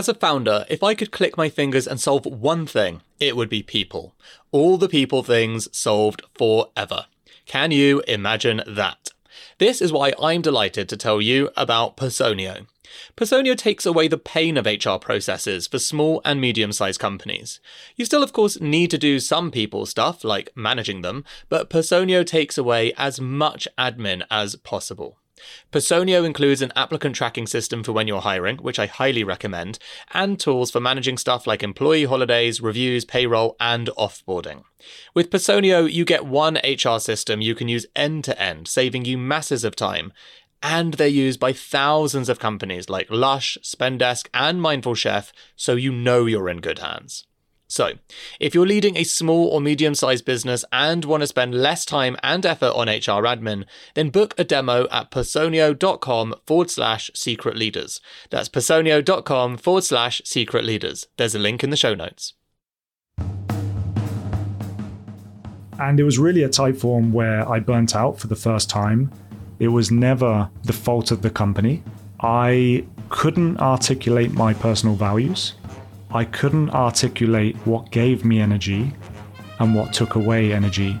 As a founder, if I could click my fingers and solve one thing, it would be people. All the people things solved forever. Can you imagine that? This is why I'm delighted to tell you about Personio. Personio takes away the pain of HR processes for small and medium sized companies. You still, of course, need to do some people stuff, like managing them, but Personio takes away as much admin as possible. Personio includes an applicant tracking system for when you're hiring, which I highly recommend, and tools for managing stuff like employee holidays, reviews, payroll, and offboarding. With Personio, you get one HR system you can use end to end, saving you masses of time and they're used by thousands of companies like Lush, Spendesk, and Mindful Chef, so you know you're in good hands. So, if you're leading a small or medium sized business and want to spend less time and effort on HR admin, then book a demo at personio.com forward slash secret leaders. That's personio.com forward slash secret leaders. There's a link in the show notes. And it was really a Typeform where I burnt out for the first time it was never the fault of the company. I couldn't articulate my personal values. I couldn't articulate what gave me energy and what took away energy.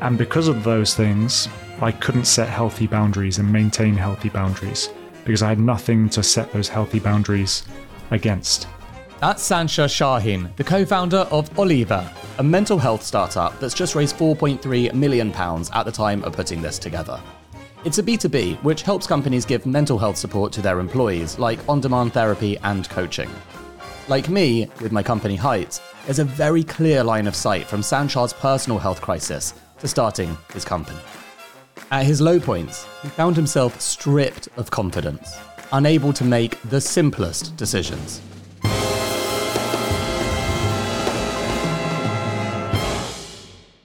And because of those things, I couldn't set healthy boundaries and maintain healthy boundaries because I had nothing to set those healthy boundaries against. That's Sançar Sahin, the co founder of Oliva, a mental health startup that's just raised £4.3 million at the time of putting this together. It's a B2B, which helps companies give mental health support to their employees, like on demand therapy and coaching. Like me, with my company Heights, there's a very clear line of sight from Sançar's personal health crisis to starting his company. At his low points, he found himself stripped of confidence, unable to make the simplest decisions.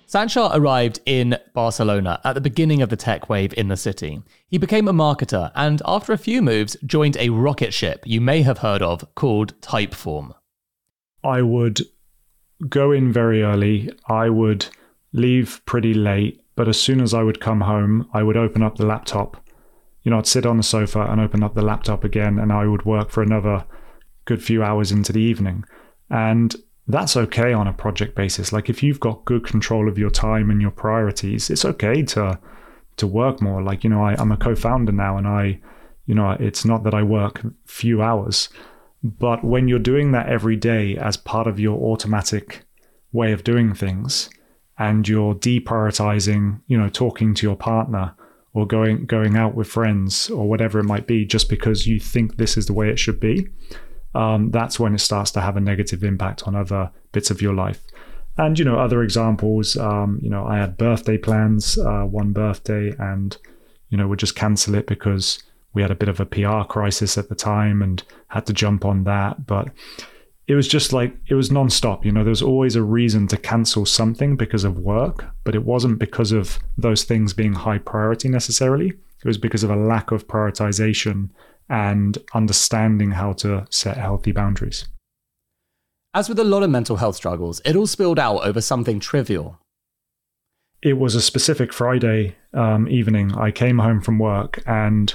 Sançar arrived in Barcelona at the beginning of the tech wave in the city. He became a marketer and, after a few moves, joined a rocket ship you may have heard of called Typeform. I would go in very early. I would leave pretty late, but as soon as I would come home, I would open up the laptop. You know, I'd sit on the sofa and open up the laptop again, and I would work for another good few hours into the evening. And that's okay on a project basis. Like if you've got good control of your time and your priorities, it's okay to to work more. Like you know, I, I'm a co-founder now, and I, you know, it's not that I work few hours, but when you're doing that every day as part of your automatic way of doing things, and you're deprioritizing, you know, talking to your partner or going going out with friends or whatever it might be, just because you think this is the way it should be um, that's when it starts to have a negative impact on other bits of your life. And you know, other examples. Um, you know, I had birthday plans, uh, one birthday, and you know, would just cancel it because we had a bit of a PR crisis at the time and had to jump on that. But it was just like it was nonstop. You know, there was always a reason to cancel something because of work, but it wasn't because of those things being high priority necessarily. It was because of a lack of prioritization and understanding how to set healthy boundaries. As with a lot of mental health struggles, it all spilled out over something trivial. It was a specific Friday um, evening. I came home from work and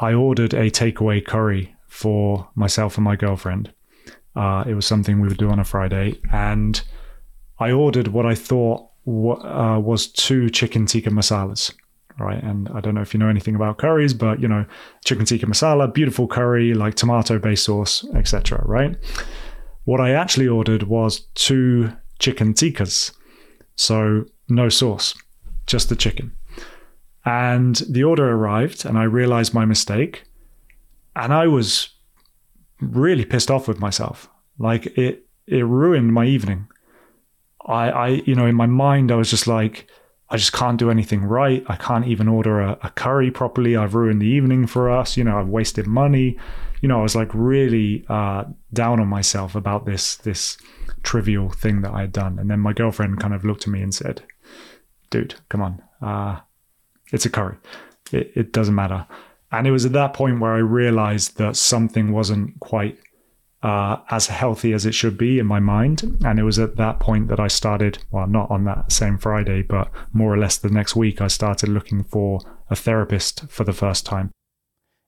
I ordered a takeaway curry for myself and my girlfriend. Uh, it was something we would do on a Friday. And I ordered what I thought w- uh, was two chicken tikka masalas right? And I don't know if you know anything about curries, but you know, chicken tikka masala, beautiful curry, like tomato-based sauce, etc. Right? What I actually ordered was two chicken tikkas, so no sauce, just the chicken. And the order arrived, and I realized my mistake, and I was really pissed off with myself. Like it, it ruined my evening. I, I, you know, in my mind, I was just like, I just can't do anything right. I can't even order a, a, curry properly. I've ruined the evening for us. You know, I've wasted money. You know, I was like really uh, down on myself about this this trivial thing that I had done. And then my girlfriend kind of looked at me and said, "Dude, come on, uh, it's a curry. It, it doesn't matter." And it was at that point where I realized that something wasn't quite uh, as healthy as it should be in my mind. And it was at that point that I started, well, not on that same Friday, but more or less the next week, I started looking for a therapist for the first time.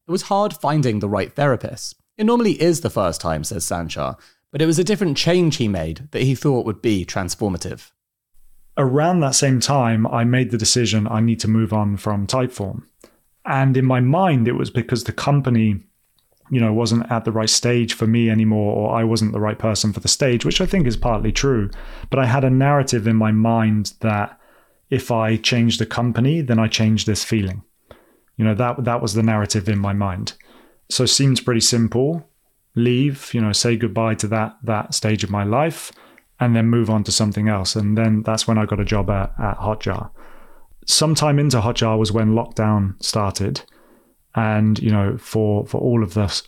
It was hard finding the right therapist. It normally is the first time, says Sançar, but it was a different change he made that he thought would be transformative. Around that same time, I made the decision I need to move on from Typeform. And in my mind, it was because the company, you know, wasn't at the right stage for me anymore, or I wasn't the right person for the stage, which I think is partly true. But I had a narrative in my mind that if I change the company, then I change this feeling. You know, that that was the narrative in my mind. So it seems pretty simple. Leave, you know, say goodbye to that that stage of my life and then move on to something else. And then that's when I got a job at, at Hotjar sometime into Hotjar was when lockdown started, and you know, for for all of us,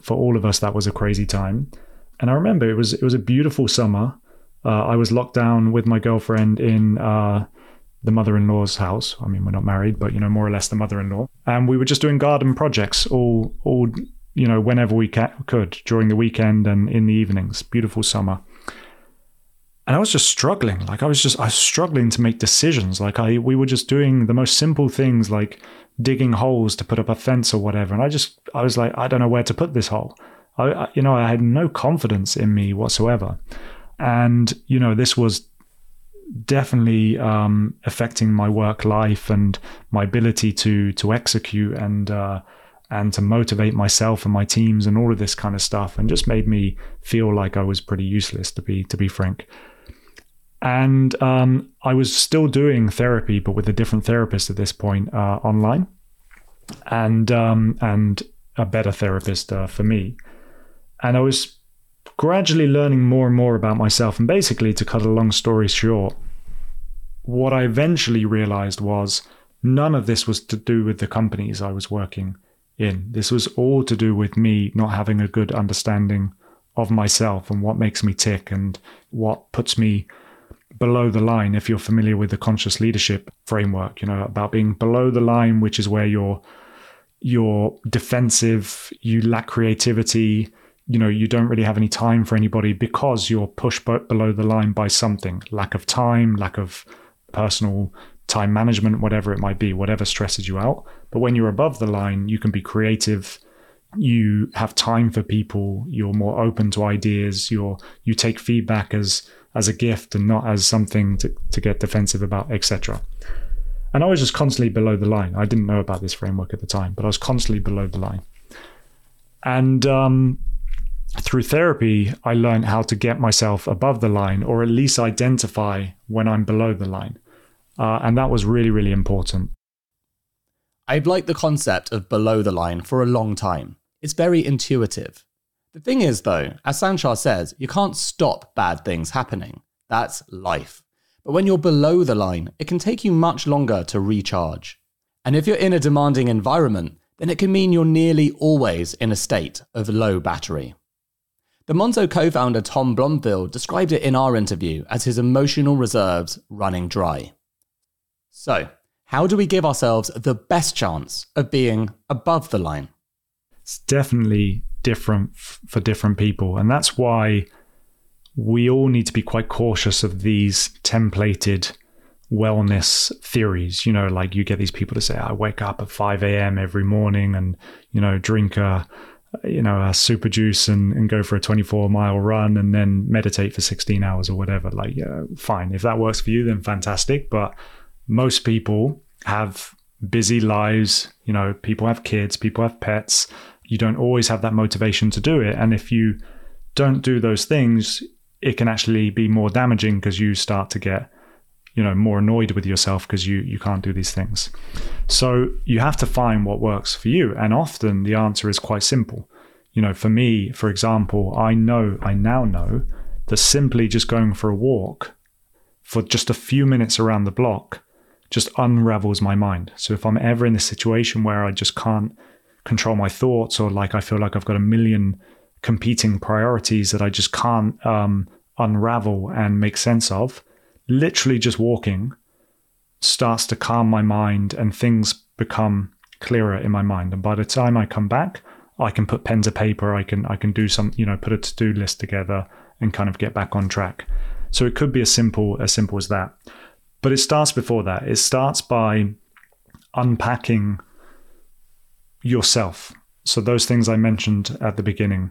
for all of us, that was a crazy time. And I remember it was it was a beautiful summer. Uh, I was locked down with my girlfriend in uh, the mother-in-law's house. I mean, we're not married, but you know, more or less the mother-in-law. And we were just doing garden projects all all you know whenever we ca- could during the weekend and in the evenings. Beautiful summer and I was just struggling. Like I was just I was struggling to make decisions. Like I we were just doing the most simple things like digging holes to put up a fence or whatever. And I just I was like I don't know where to put this hole. I, I you know I had no confidence in me whatsoever. And you know this was definitely um, affecting my work life and my ability to to execute and uh, and to motivate myself and my teams and all of this kind of stuff and just made me feel like I was pretty useless to be to be frank and um, I was still doing therapy, but with a different therapist at this point uh, online, and um, and a better therapist uh, for me. And I was gradually learning more and more about myself. And basically, to cut a long story short, what I eventually realized was none of this was to do with the companies I was working in. This was all to do with me not having a good understanding of myself and what makes me tick and what puts me below the line if you're familiar with the conscious leadership framework you know about being below the line which is where you're you're defensive you lack creativity you know you don't really have any time for anybody because you're pushed below the line by something lack of time lack of personal time management whatever it might be whatever stresses you out. But when you're above the line you can be creative you have time for people you're more open to ideas you're you take feedback as as a gift and not as something to, to get defensive about, etc. And I was just constantly below the line. I didn't know about this framework at the time, but I was constantly below the line. And um, through therapy, I learned how to get myself above the line or at least identify when I'm below the line. Uh, and that was really, really important. I've liked the concept of below the line for a long time. It's very intuitive. The thing is, though, as Sançar says, you can't stop bad things happening. That's life. But when you're below the line, it can take you much longer to recharge. And if you're in a demanding environment, then it can mean you're nearly always in a state of low battery. The Monzo co founder Tom Blomfield described it in our interview as his emotional reserves running dry. So, how do we give ourselves the best chance of being above the line? It's definitely different f- for different people. And that's why we all need to be quite cautious of these templated wellness theories. You know, like you get these people to say, I wake up at 5 a.m. every morning and, you know, drink a, you know, a super juice and, and go for a 24 mile run and then meditate for 16 hours or whatever. Like, yeah, fine. If that works for you, then fantastic. But most people have busy lives. You know, people have kids, people have pets you don't always have that motivation to do it. And if you don't do those things, it can actually be more damaging because you start to get you know more annoyed with yourself because you you can't do these things. So you have to find what works for you. And often the answer is quite simple. You know for me for example i know i now know that simply just going for a walk for just a few minutes around the block just unravels my mind. So if i'm ever in a situation where i just can't control my thoughts or like I feel like I've got a million competing priorities that I just can't um, unravel and make sense of, literally just walking starts to calm my mind and things become clearer in my mind. And by the time I come back, I can put pen to paper, I can I can do some, you know, put a to-do list together and kind of get back on track. So it could be as simple as simple as that. But it starts before that. It starts by unpacking yourself So, those things I mentioned at the beginning.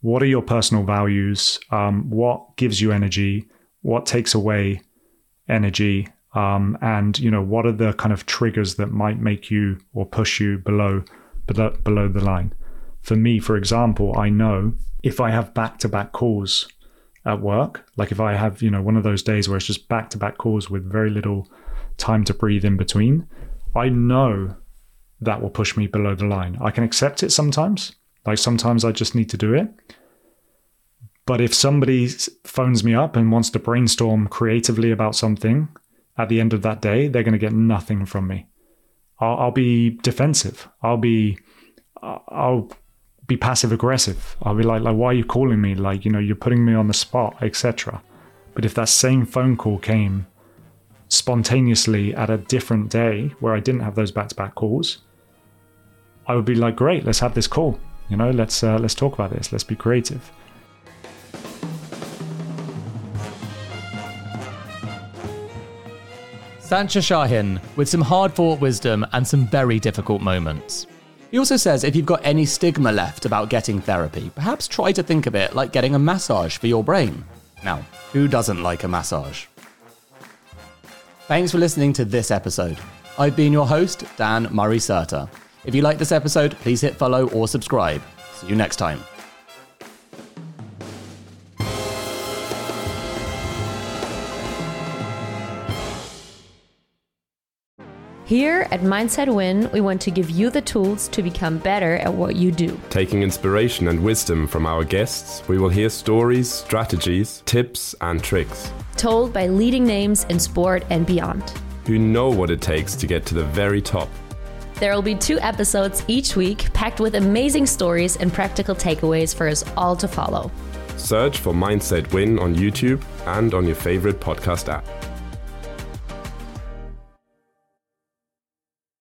What are your personal values? Um, what gives you energy? What takes away energy? Um, and you know, what are the kind of triggers that might make you or push you below below, below the line? For me, for example, I know if I have back-to-back calls at work, like if I have you know one of those days where it's just back-to-back calls with very little time to breathe in between, I know that will push me below the line. I can accept it sometimes. Like sometimes I just need to do it. But if somebody phones me up and wants to brainstorm creatively about something at the end of that day, they're going to get nothing from me. I'll, I'll be defensive. I'll be, I'll be passive aggressive. I'll be like, like, why are you calling me? Like, you know, you're putting me on the spot, etc. But if that same phone call came spontaneously at a different day where I didn't have those back-to-back calls, I would be like, great, let's have this call. You know, let's uh, let's talk about this. Let's be creative. Sançar Sahin, with some hard fought wisdom and some very difficult moments. He also says if you've got any stigma left about getting therapy, perhaps try to think of it like getting a massage for your brain. Now, who doesn't like a massage? Thanks for listening to this episode. I've been your host, Dan Murray Serter. If you like this episode, please hit follow or subscribe. See you next time. Here at Mindset Win, we want to give you the tools to become better at what you do. Taking inspiration and wisdom from our guests, we will hear stories, strategies, tips, and tricks. Told by leading names in sport and beyond. Who know what it takes to get to the very top. There will be two episodes each week packed with amazing stories and practical takeaways for us all to follow. Search for Mindset Win on YouTube and on your favorite podcast app.